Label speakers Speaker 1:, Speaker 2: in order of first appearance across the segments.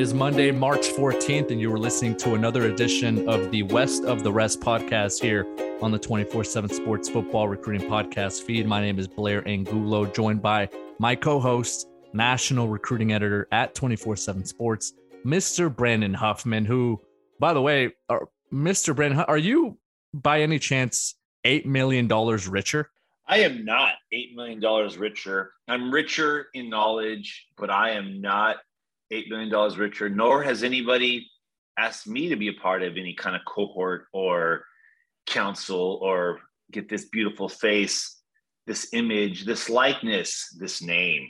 Speaker 1: Is Monday, March 14th, and you are listening to another edition of the West of the Rest podcast here on the 24 7 Sports Football Recruiting Podcast feed. My name is Blair Angulo, joined by my co host, national recruiting editor at 24 7 Sports, Mr. Brandon Huffman, who, by the way, are, Mr. Brandon, are you by any chance $8 million richer?
Speaker 2: I am not $8 million richer. I'm richer in knowledge, but I am not $8 million richer, nor has anybody asked me to be a part of any kind of cohort or council or get this beautiful face, this image, this likeness, this name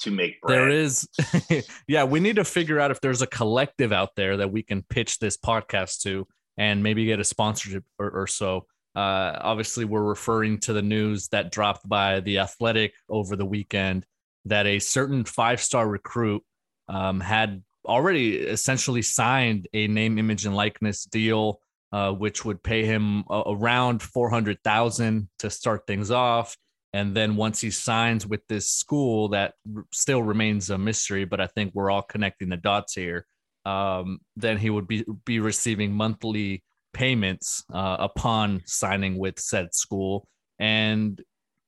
Speaker 2: to make bread.
Speaker 1: There is, yeah, we need to figure out if there's a collective out there that we can pitch this podcast to and maybe get a sponsorship or, or so. Uh, obviously, we're referring to the news that dropped by The Athletic over the weekend that a certain five star recruit um, had already essentially signed a name, image, and likeness deal, uh, which would pay him a- around four hundred thousand to start things off. And then once he signs with this school, that r- still remains a mystery, but I think we're all connecting the dots here. Um, then he would be be receiving monthly payments uh, upon signing with said school. And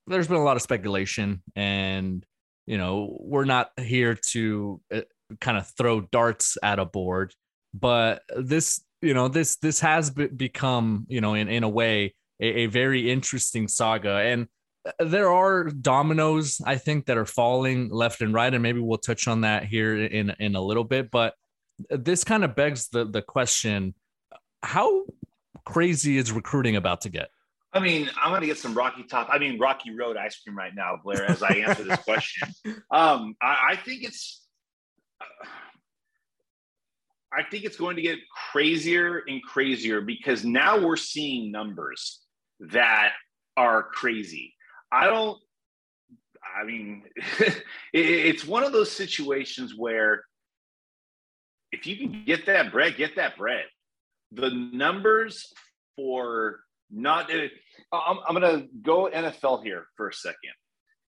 Speaker 1: there's been a lot of speculation and you know we're not here to uh, kind of throw darts at a board but this you know this this has become you know in in a way a, a very interesting saga. And uh, there are dominoes i think that are falling left and right and maybe we'll touch on that here in in a little bit but this kind of begs the the question how crazy is recruiting about to get
Speaker 2: I mean, I'm going to get some Rocky Top, I mean, Rocky Road ice cream right now, Blair, as I answer this question. Um, I, I think it's, I think it's going to get crazier and crazier because now we're seeing numbers that are crazy. I don't, I mean, it, it's one of those situations where if you can get that bread, get that bread. The numbers for not, uh, I'm, I'm going to go NFL here for a second.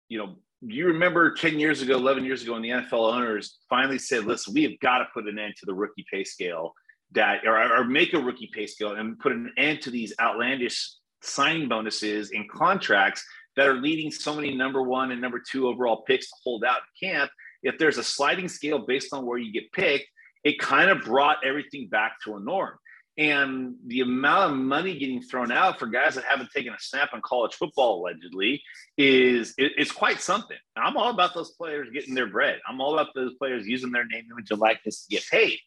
Speaker 2: You know, you remember 10 years ago, 11 years ago, when the NFL owners finally said, listen, we have got to put an end to the rookie pay scale that, or, or make a rookie pay scale and put an end to these outlandish signing bonuses and contracts that are leading so many number one and number two overall picks to hold out in camp. If there's a sliding scale based on where you get picked, it kind of brought everything back to a norm. And the amount of money getting thrown out for guys that haven't taken a snap in college football allegedly is it, it's quite something. I'm all about those players getting their bread. I'm all about those players using their name, image, and likeness to get paid.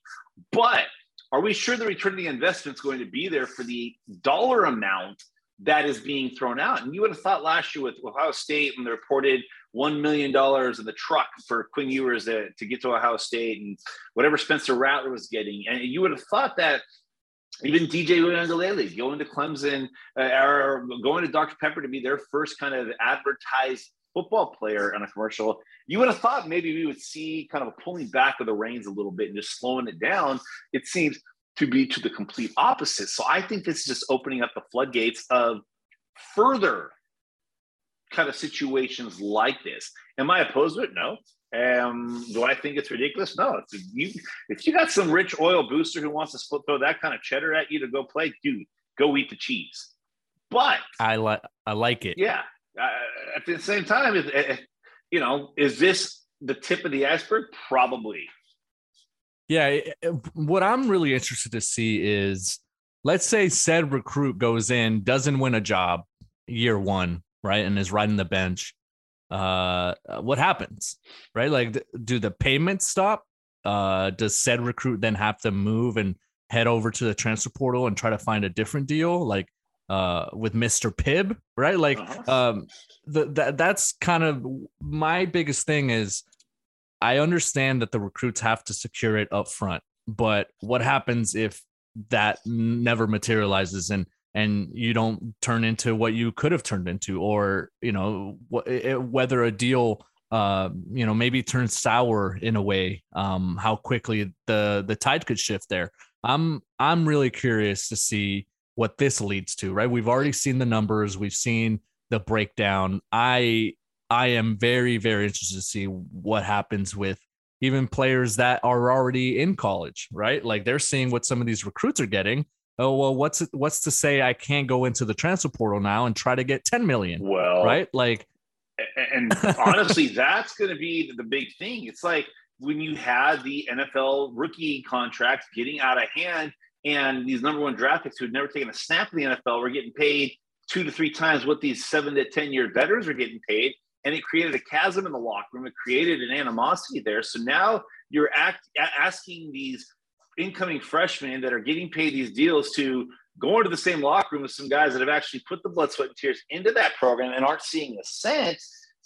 Speaker 2: But are we sure the return of the investment is going to be there for the dollar amount that is being thrown out? And you would have thought last year with Ohio State and they reported $1 million in the truck for Quinn Ewers to, to get to Ohio State and whatever Spencer Rattler was getting. And you would have thought that even DJ Uiagalelei going to Clemson uh, or going to Dr. Pepper to be their first kind of advertised football player on a commercial, you would have thought maybe we would see kind of a pulling back of the reins a little bit and just slowing it down. It seems to be to the complete opposite. So I think this is just opening up the floodgates of further kind of situations like this. Am I opposed to it? No. Um, do I think it's ridiculous? No. If you if you got some rich oil booster who wants to split throw that kind of cheddar at you to go play, dude, go eat the cheese. But
Speaker 1: I like I like it.
Speaker 2: Yeah. Uh, at the same time, if, if, you know, is this the tip of the iceberg? Probably.
Speaker 1: Yeah. What I'm really interested to see is, let's say said recruit goes in, doesn't win a job year one, right, and is riding the bench uh what happens right like do the payments stop uh does said recruit then have to move and head over to the transfer portal and try to find a different deal like uh with Mr. Pibb right like uh-huh. um the that that's kind of my biggest thing is I understand that the recruits have to secure it up front but what happens if that never materializes and and you don't turn into what you could have turned into or you know whether a deal uh, you know maybe turns sour in a way um, how quickly the the tide could shift there. I'm i'm really curious to see what this leads to right? We've already seen the numbers. We've seen the breakdown. I i am very very interested to see what happens with even players that are already in college right? Like they're seeing what some of these recruits are getting oh well what's what's to say i can't go into the transfer portal now and try to get 10 million
Speaker 2: well
Speaker 1: right? Like
Speaker 2: and honestly that's going to be the big thing. It's like when you had the nfl rookie contracts getting out of hand and these number one draft picks who had never taken a snap in the nfl were getting paid two to three times what these seven to ten year veterans are getting paid and it created a chasm in the locker room. It created an animosity there. So now you're act, asking these incoming freshmen that are getting paid these deals to go into the same locker room with some guys that have actually put the blood, sweat, and tears into that program and aren't seeing a cent,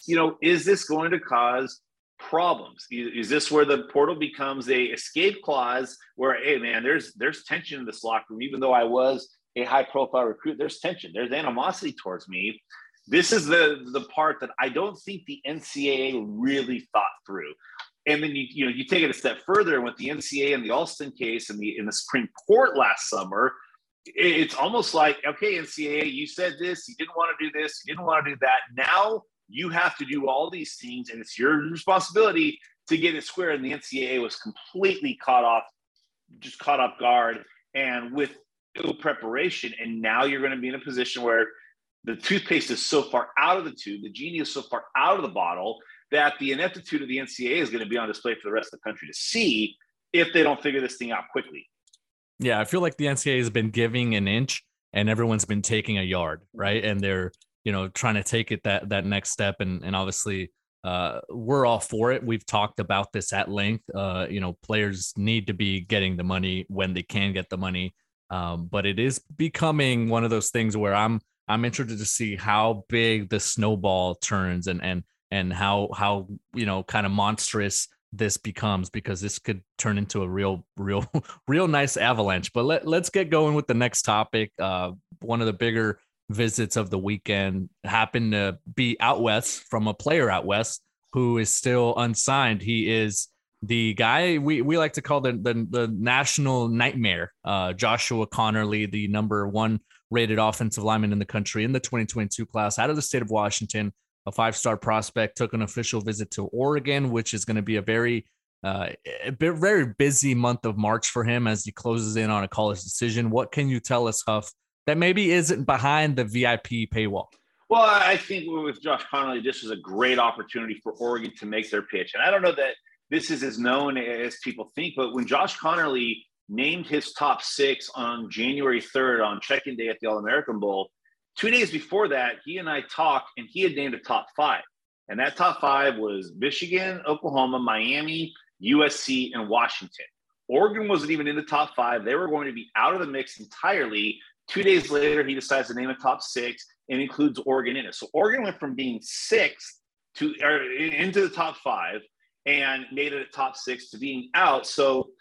Speaker 2: you know, is this going to cause problems? Is this where the portal becomes a escape clause where, hey man, there's there's tension in this locker room, even though I was a high profile recruit, there's tension, there's animosity towards me. This is the the part that I don't think the NCAA really thought through and then you you know you take it a step further with the NCA and the Alston case and the in the Supreme Court last summer. It's almost like okay, NCAA, you said this, you didn't want to do this, you didn't want to do that. Now you have to do all these things, and it's your responsibility to get it square. And the NCAA was completely caught off, just caught off guard, and with no preparation. And now you're going to be in a position where the toothpaste is so far out of the tube, the genie is so far out of the bottle that the ineptitude of the NCAA is going to be on display for the rest of the country to see if they don't figure this thing out quickly.
Speaker 1: Yeah, I feel like the NCAA has been giving an inch and everyone's been taking a yard, right? And they're, you know, trying to take it that that next step and and obviously uh, we're all for it. We've talked about this at length. Uh, you know, players need to be getting the money when they can get the money. Um, but it is becoming one of those things where I'm I'm interested to see how big the snowball turns and and and how how you know kind of monstrous this becomes because this could turn into a real real real nice avalanche. But let, let's get going with the next topic. Uh one of the bigger visits of the weekend happened to be out west from a player out west who is still unsigned. He is the guy we, we like to call the, the, the national nightmare. Uh joshua conerly the number one rated offensive lineman in the country in the 2022 class out of the state of washington a five star prospect, took an official visit to Oregon, which is going to be a very uh, a very busy month of March for him as he closes in on a college decision. What can you tell us, Huff, that maybe isn't behind the VIP paywall?
Speaker 2: Well, I think with Josh Conerly, this is a great opportunity for Oregon to make their pitch. And I don't know that this is as known as people think, but when Josh Conerly named his top six on January 3rd on check-in day at the All-American Bowl, Two days before that, he and I talked, and he had named a top five. And that top five was Michigan, Oklahoma, Miami, USC, and Washington. Oregon wasn't even in the top five. They were going to be out of the mix entirely. Two days later, he decides to name a top six and includes Oregon in it. So Oregon went from being sixth to or into the top five and made it a top six to being out. So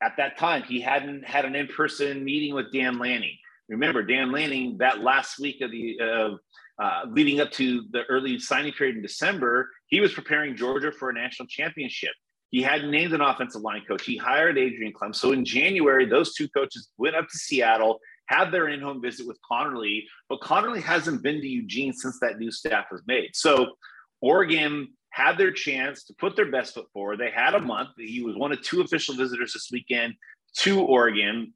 Speaker 2: at that time, he hadn't had an in-person meeting with Dan Lanning. Remember, Dan Lanning, that last week of the uh, uh, leading up to the early signing period in December, he was preparing Georgia for a national championship. He hadn't named an offensive line coach. He hired Adrian Klemm. So in January, those two coaches went up to Seattle, had their in-home visit with Conerly, but Conerly hasn't been to Eugene since that new staff was made. So Oregon had their chance to put their best foot forward. They had a month. He was one of two official visitors this weekend to Oregon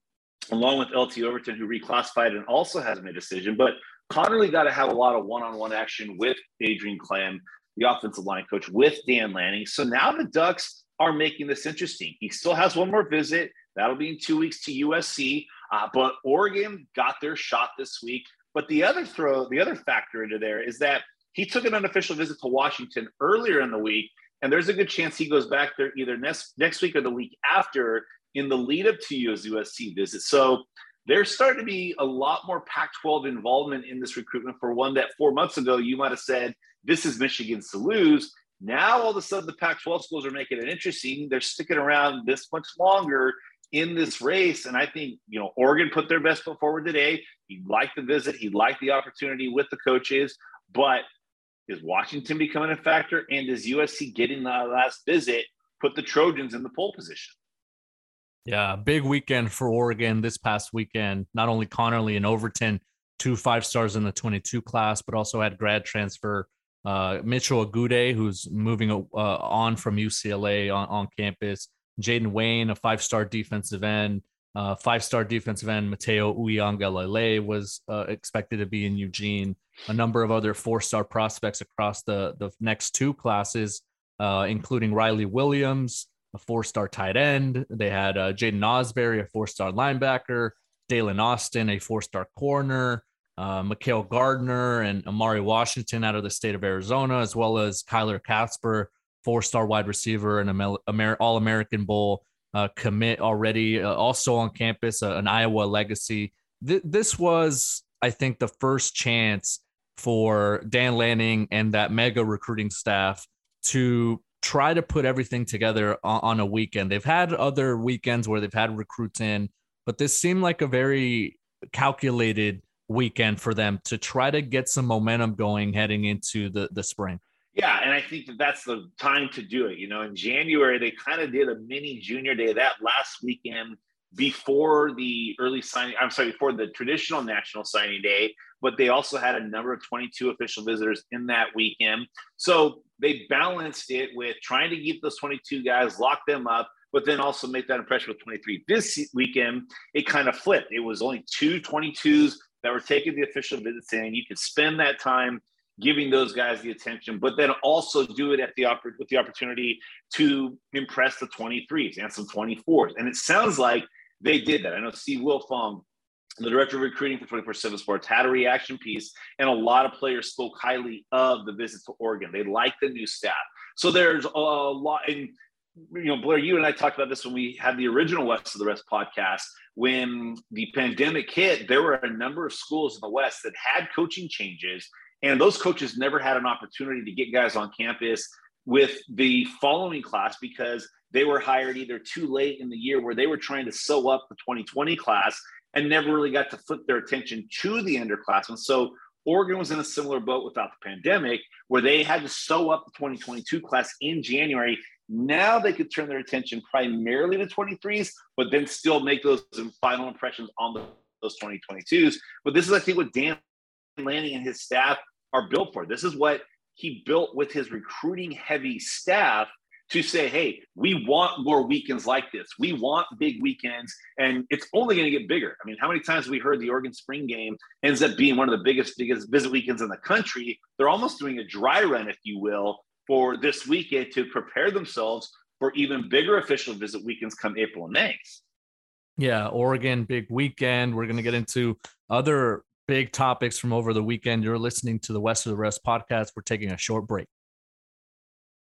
Speaker 2: along with LT Overton, who reclassified and also hasn't made a decision. But Conerly got to have a lot of one-on-one action with Adrian Klemm, the offensive line coach, with Dan Lanning. So now the Ducks are making this interesting. He still has one more visit. That'll be in two weeks to USC. Uh, but Oregon got their shot this week. But the other throw, the other factor into there is that he took an unofficial visit to Washington earlier in the week, and there's a good chance he goes back there either next next week or the week after in the lead up to USC visit. So there's starting to be a lot more Pac 12 involvement in this recruitment for one that four months ago you might have said, this is Michigan's to lose. Now all of a sudden the Pac 12 schools are making it interesting. They're sticking around this much longer in this race. And I think, you know, Oregon put their best foot forward today. He liked the visit, he liked the opportunity with the coaches, but is Washington becoming a factor? And is USC getting the last visit put the Trojans in the pole position?
Speaker 1: Yeah, big weekend for Oregon this past weekend. Not only Conerly and Overton, two five stars in the 22 class, but also had grad transfer uh, Mitchell Agude, who's moving uh, on from UCLA on, on campus. Jaden Wayne, a five star defensive end. Uh, five star defensive end Matayo Uiagalelei was uh, expected to be in Eugene. A number of other four star prospects across the, the next two classes, uh, including Riley Williams, a four star tight end. They had uh, Jaden Osbury, a four star linebacker, Dalen Austin, a four star corner, uh, Mikhail Gardner, and Amari Washington out of the state of Arizona, as well as Kyler Kasper, four star wide receiver and Amer- All American Bowl uh, commit already, uh, also on campus, an Iowa legacy. Th- this was, I think, the first chance for Dan Lanning and that mega recruiting staff to try to put everything together on, on a weekend. They've had other weekends where they've had recruits in, but this seemed like a very calculated weekend for them to try to get some momentum going heading into the, the spring.
Speaker 2: Yeah, and I think that that's the time to do it. You know, in January, they kind of did a mini junior day that last weekend before the early signing. I'm sorry, before the traditional national signing day, but they also had a number of 22 official visitors in that weekend. So they balanced it with trying to keep those 22 guys, lock them up, but then also make that impression with 23. This weekend, it kind of flipped. It was only two 22s that were taking the official visits in. You could spend that time giving those guys the attention, but then also do it at the with the opportunity to impress the 23s and some 24s. And it sounds like they did that. I know Steve Wiltfong, the director of recruiting for 24 7 Sports, had a reaction piece, and a lot of players spoke highly of the visit to Oregon. They like the new staff. So there's a lot, and you know, Blair, you and I talked about this when we had the original West of the Rest podcast. When the pandemic hit, there were a number of schools in the West that had coaching changes and those coaches never had an opportunity to get guys on campus with the following class because they were hired either too late in the year where they were trying to sew up the 2020 class and never really got to flip their attention to the underclassmen. So Oregon was in a similar boat without the pandemic where they had to sew up the 2022 class in January. Now they could turn their attention primarily to 23s, but then still make those final impressions on the, those 2022s. But this is, I think, what Dan Lanning and his staff are built for. This is what he built with his recruiting heavy staff to say, hey, we want more weekends like this. We want big weekends, and it's only going to get bigger. I mean, how many times have we heard the Oregon spring game ends up being one of the biggest, biggest visit weekends in the country? They're almost doing a dry run, if you will, for this weekend to prepare themselves for even bigger official visit weekends come April and May.
Speaker 1: Yeah, Oregon, big weekend. We're going to get into other big topics from over the weekend. You're listening to the West of the Rest podcast. We're taking a short break.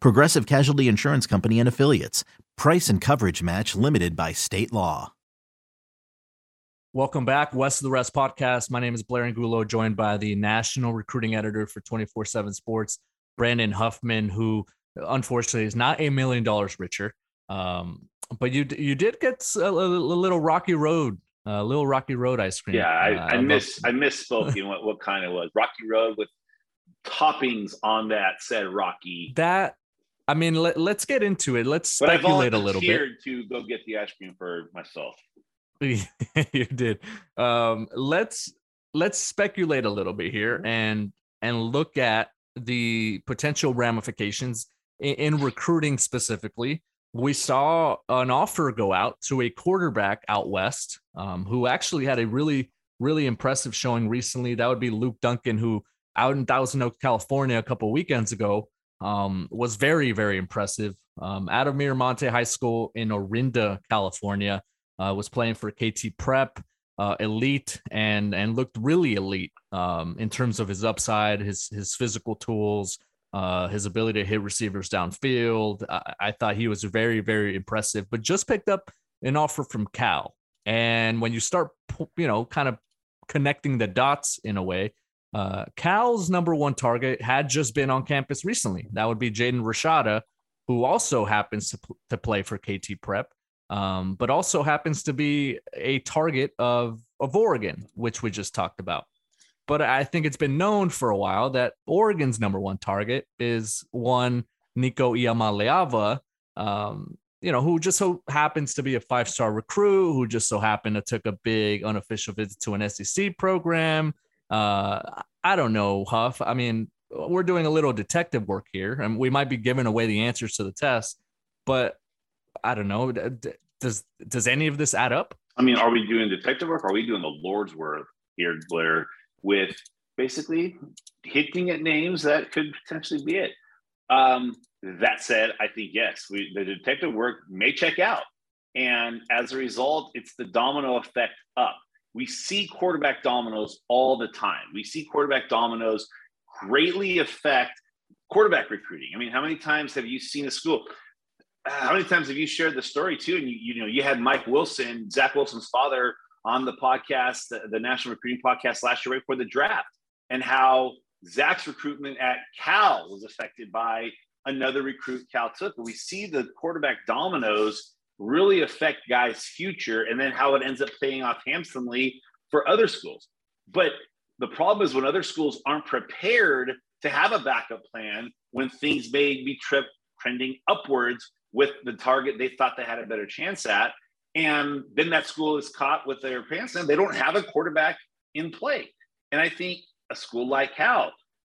Speaker 3: Progressive Casualty Insurance Company and Affiliates. Price and coverage match limited by state law.
Speaker 1: Welcome back, West of the Rest podcast. My name is Blair Angulo, joined by the national recruiting editor for 24 7 Sports, Brandon Huffman, who unfortunately is not a million dollars richer. Um, but you you did get a, a little rocky road a little rocky road ice cream.
Speaker 2: Yeah, I, uh, I miss I misspoke in what, what kind it was. Rocky road with toppings on that said Rocky.
Speaker 1: That I mean, let, us get into it. Let's speculate a little bit.
Speaker 2: To go get the ice cream for myself.
Speaker 1: you did. Um, let's let's speculate a little bit here and and look at the potential ramifications in, in recruiting specifically. We saw an offer go out to a quarterback out west um, who actually had a really really impressive showing recently. That would be Luke Duncan, who out in Thousand Oaks, California, a couple weekends ago, um, was very, very impressive. Um, out of Miramonte High School in Orinda, California, uh, was playing for KT Prep, uh, elite, and and looked really elite um, in terms of his upside, his his physical tools, uh, his ability to hit receivers downfield. I, I thought he was very, very impressive. But just picked up an offer from Cal, and when you start, you know, kind of connecting the dots in a way, uh, Cal's number one target had just been on campus recently. That would be Jaden Rashada, who also happens to, to play for KT Prep, um, but also happens to be a target of, of Oregon, which we just talked about. But I think it's been known for a while that Oregon's number one target is one Nico Iamaleava, um, you know, who just so happens to be a five star recruit, who just so happened to took a big unofficial visit to an SEC program uh, I don't know, Huff. I mean, we're doing a little detective work here, and we might be giving away the answers to the test, but I don't know. Does does any of this add up?
Speaker 2: I mean, are we doing detective work? Or are we doing the Lord's work here, Blair, with basically hitting at names that could potentially be it? Um, that said, I think yes, we, the detective work may check out, and as a result, it's the domino effect up we see quarterback dominoes all the time. We see quarterback dominoes greatly affect quarterback recruiting. I mean, how many times have you seen a school? Uh, how many times have you shared the story too? And you, you know, you had Mike Wilson, Zach Wilson's father, on the podcast, the, the National Recruiting Podcast last year, right before the draft, and how Zach's recruitment at Cal was affected by another recruit Cal took. We see the quarterback dominoes really affect guys' future and then how it ends up paying off handsomely for other schools. But the problem is when other schools aren't prepared to have a backup plan when things may be trip trending upwards with the target they thought they had a better chance at. And then that school is caught with their pants and they don't have a quarterback in play. And I think a school like Cal,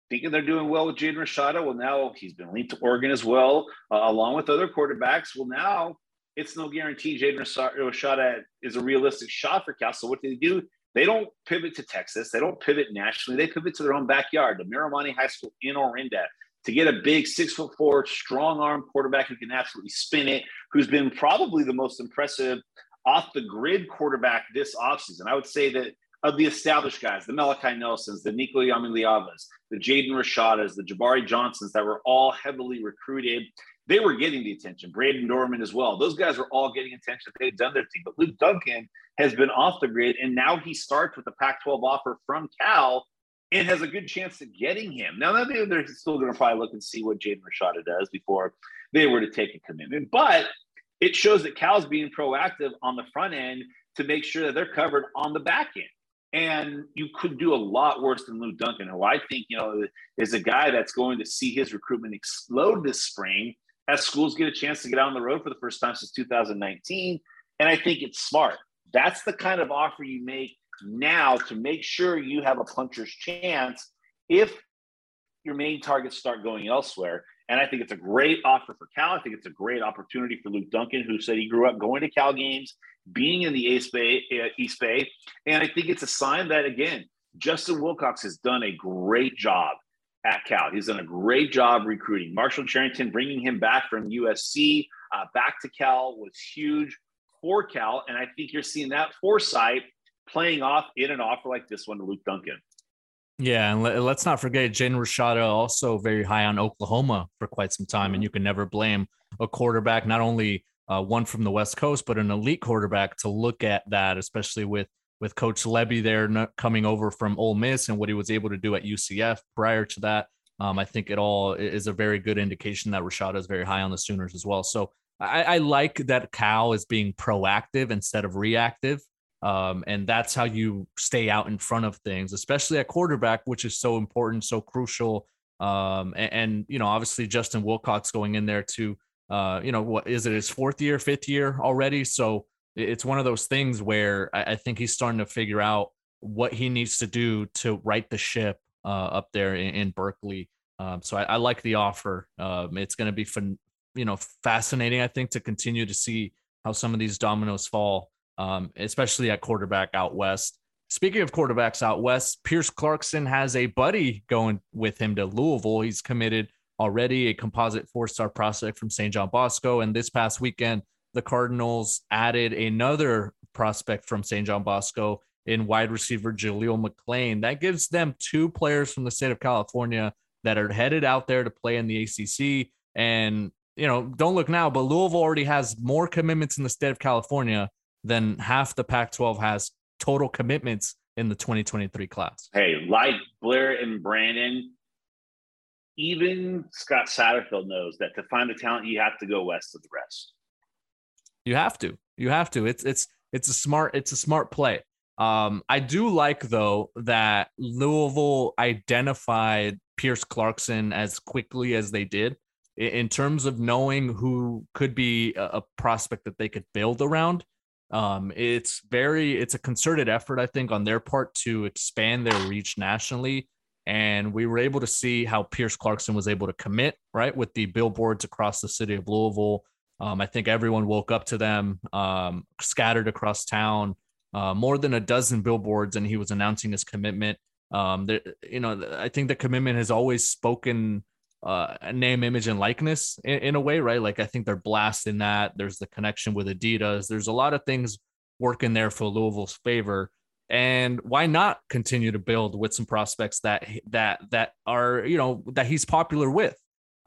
Speaker 2: thinking they're doing well with Jaden Rashada, well, now he's been linked to Oregon as well, uh, along with other quarterbacks. Well, now it's no guarantee Jaden Rashada is a realistic shot for Cal. So what do they do? They don't pivot to Texas. They don't pivot nationally. They pivot to their own backyard, the Miramonte High School in Orinda, to get a big six foot four, strong arm quarterback who can absolutely spin it, who's been probably the most impressive off the grid quarterback this offseason. I would say that of the established guys, the Malachi Nelsons, the Nico Iamaleavas, the Jaden Rashadas, the Jabari Johnsons that were all heavily recruited they were getting the attention. Brandon Dorman as well. Those guys were all getting attention. They'd done their thing. But Luke Duncan has been off the grid, and now he starts with the Pac 12 offer from Cal and has a good chance of getting him. Now, they're still going to probably look and see what Jaden Rashada does before they were to take a commitment. But it shows that Cal's being proactive on the front end to make sure that they're covered on the back end. And you could do a lot worse than Luke Duncan, who I think, you know, is a guy that's going to see his recruitment explode this spring as schools get a chance to get on the road for the first time since 2019. And I think it's smart. That's the kind of offer you make now to make sure you have a puncher's chance if your main targets start going elsewhere. And I think it's a great offer for Cal. I think it's a great opportunity for Luke Duncan, who said he grew up going to Cal games, being in the East Bay. Uh, East Bay. And I think it's a sign that, again, Justin Wilcox has done a great job at Cal. He's done a great job recruiting. Marshall Cherrington bringing him back from USC uh, back to Cal was huge for Cal. And I think you're seeing that foresight playing off in an offer like this one to Luke Duncan.
Speaker 1: Yeah, and let, us not forget Jaden Rashada also very high on Oklahoma for quite some time, and you can never blame a quarterback, not only uh, one from the West Coast, but an elite quarterback to look at that, especially with with Coach Lebby there coming over from Ole Miss and what he was able to do at UCF prior to that. Um, I think it all is a very good indication that Rashada is very high on the Sooners as well. So I, I like that Cal is being proactive instead of reactive. Um, and that's how you stay out in front of things, especially at quarterback, which is so important, so crucial. Um, and, and, you know, obviously Justin Wilcox going in there to, uh, you know, what is it his fourth year, fifth year already? So it's one of those things where I, I think he's starting to figure out what he needs to do to right the ship uh, up there in, in Berkeley. Um, so I, I, like the offer. Um, it's going to be fun, you know, fascinating. I think to continue to see how some of these dominoes fall, um, especially at quarterback out west. Speaking of quarterbacks out west, Pierce Clarkson has a buddy going with him to Louisville. He's committed already, a composite four-star prospect from St. John Bosco, and this past weekend the Cardinals added another prospect from St. John Bosco in wide receiver Jaleel McLean. That gives them two players from the state of California that are headed out there to play in the ACC. And, you know, don't look now, but Louisville already has more commitments in the state of California than half the Pac 12 has total commitments in the 2023 class.
Speaker 2: Hey, like Blair and Brandon, even Scott Satterfield knows that to find the talent, you have to go west of the rest.
Speaker 1: You have to. You have to. It's it's it's a smart it's a smart play. Um, I do like though that Louisville identified Pierce Clarkson as quickly as they did in terms of knowing who could be a prospect that they could build around. Um, it's very it's a concerted effort, I think, on their part to expand their reach nationally. And we were able to see how Pierce Clarkson was able to commit, right, with the billboards across the city of Louisville, um, I think everyone woke up to them, um, scattered across town, uh, more than a dozen billboards, and he was announcing his commitment. Um, there, you know, I think the commitment has always spoken uh, name, image, and likeness in, in, a way, right? Like I think they're blasting that. There's the connection with Adidas. There's a lot of things working there for Louisville's favor. And why not continue to build with some prospects that that that are you know that he's popular with?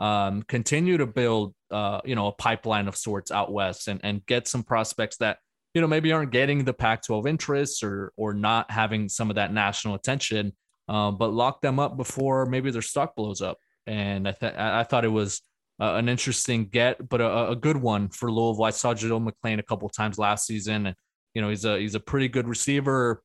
Speaker 1: um, continue to build, uh, you know, a pipeline of sorts out west and, and get some prospects that, you know, maybe aren't getting the Pac 12 interests or, or not having some of that national attention, um, but lock them up before maybe their stock blows up. And I, th- I thought it was uh, an interesting get, but a, a, good one for Louisville. I saw Jaleel McLean a couple times last season, and you know he's a he's a pretty good receiver,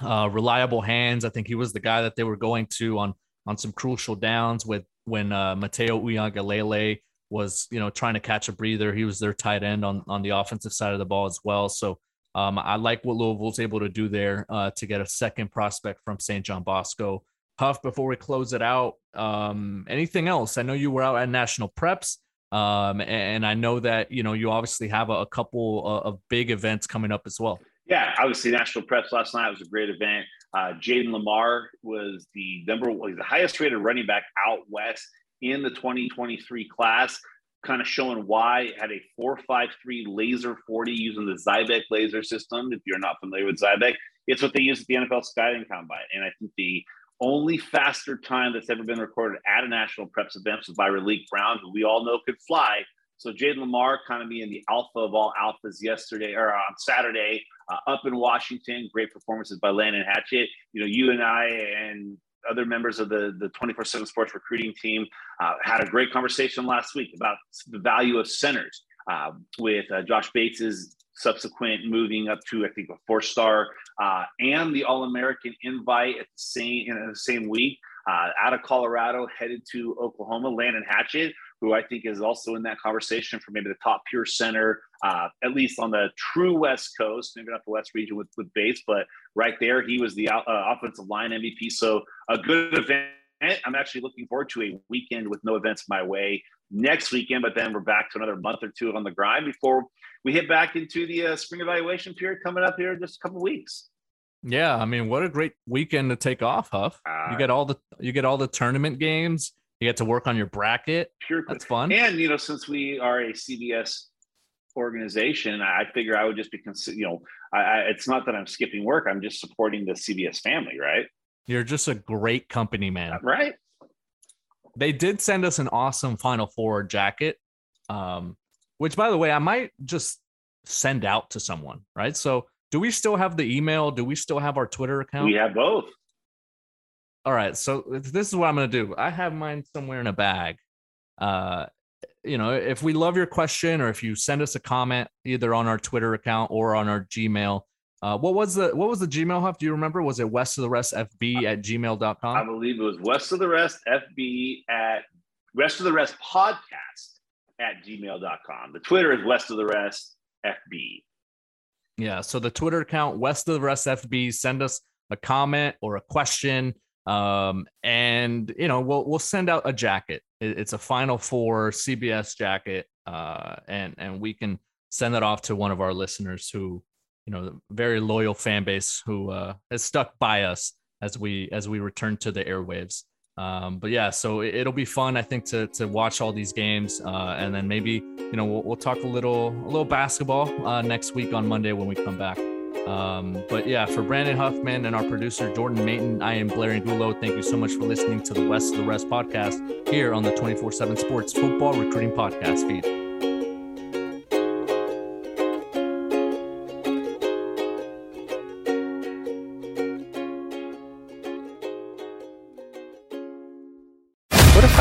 Speaker 1: uh, reliable hands. I think he was the guy that they were going to on on some crucial downs with when uh, Matayo Uiagalelei was, you know, trying to catch a breather. He was their tight end on, on the offensive side of the ball as well. So um, I like what Louisville's able to do there uh, to get a second prospect from St. John Bosco. Huff, before we close it out, um, anything else? I know you were out at national preps. Um, and I know that, you know, you obviously have a, a couple of big events coming up as well.
Speaker 2: Yeah, obviously national preps last night was a great event. Uh, Jayden Limar was the number one, the highest rated running back out west in the 2023 class, kind of showing why had a 453 laser 40 using the Zybek laser system. If you're not familiar with Zybek, it's what they use at the NFL Scouting Combine. And I think the only faster time that's ever been recorded at a national preps event was by Raleek Brown, who we all know could fly. So Jayden Limar kind of being the alpha of all alphas yesterday or on Saturday uh, up in Washington. Great performances by Landon Hatchett. You know, you and I and other members of the the 24/7 Sports recruiting team uh, had a great conversation last week about the value of centers uh, with uh, Josh Bates's subsequent moving up to I think a four star uh, and the All American invite at the same in the same week. Uh, out of Colorado, headed to Oklahoma, Landon Hatchett who I think is also in that conversation for maybe the top pure center, uh, at least on the true West Coast, maybe not the West region with, with Bates, but right there, he was the uh, offensive line MVP. So a good event. I'm actually looking forward to a weekend with no events my way next weekend, but then we're back to another month or two on the grind before we hit back into the uh, spring evaluation period coming up here in just a couple weeks.
Speaker 1: Yeah, I mean, what a great weekend to take off, Huff. you uh, get all the you get all the tournament games you get to work on your bracket. Pure, that's fun.
Speaker 2: And you know, since we are a CBS organization, I figure I would just be, you know, I, I, it's not that I'm skipping work. I'm just supporting the CBS family, right?
Speaker 1: You're just a great company man,
Speaker 2: right?
Speaker 1: They did send us an awesome Final Four jacket, um, which, by the way, I might just send out to someone, right? So, do we still have the email? Do we still have our Twitter account?
Speaker 2: We have both.
Speaker 1: All right, so this is what I'm gonna do. I have mine somewhere in a bag. Uh, you know, if we love your question or if you send us a comment either on our Twitter account or on our Gmail, uh, what was the what was the Gmail huff? Do you remember? Was it west of the rest FB at gmail.com?
Speaker 2: I believe it was west of the rest FB at rest of the rest podcast at gmail.com. The Twitter is west of the rest FB.
Speaker 1: Yeah. So the Twitter account, West of the Rest FB, send us a comment or a question. Um, and you know, we'll we'll send out a jacket. it's a final four CBS jacket. Uh, and and we can send that off to one of our listeners who, you know, very loyal fan base who uh, has stuck by us as we as we return to the airwaves. Um, but yeah, so it, will be fun, I think, to to watch all these games, uh, and then maybe you know we'll, we'll talk a little a little basketball uh, next week on Monday when we come back. Um, but yeah, for Brandon Huffman and our producer Jordan Mayton, I am Blair Angulo. Thank you so much for listening to the West of the Rest podcast here on the 24 7 Sports Football Recruiting Podcast feed.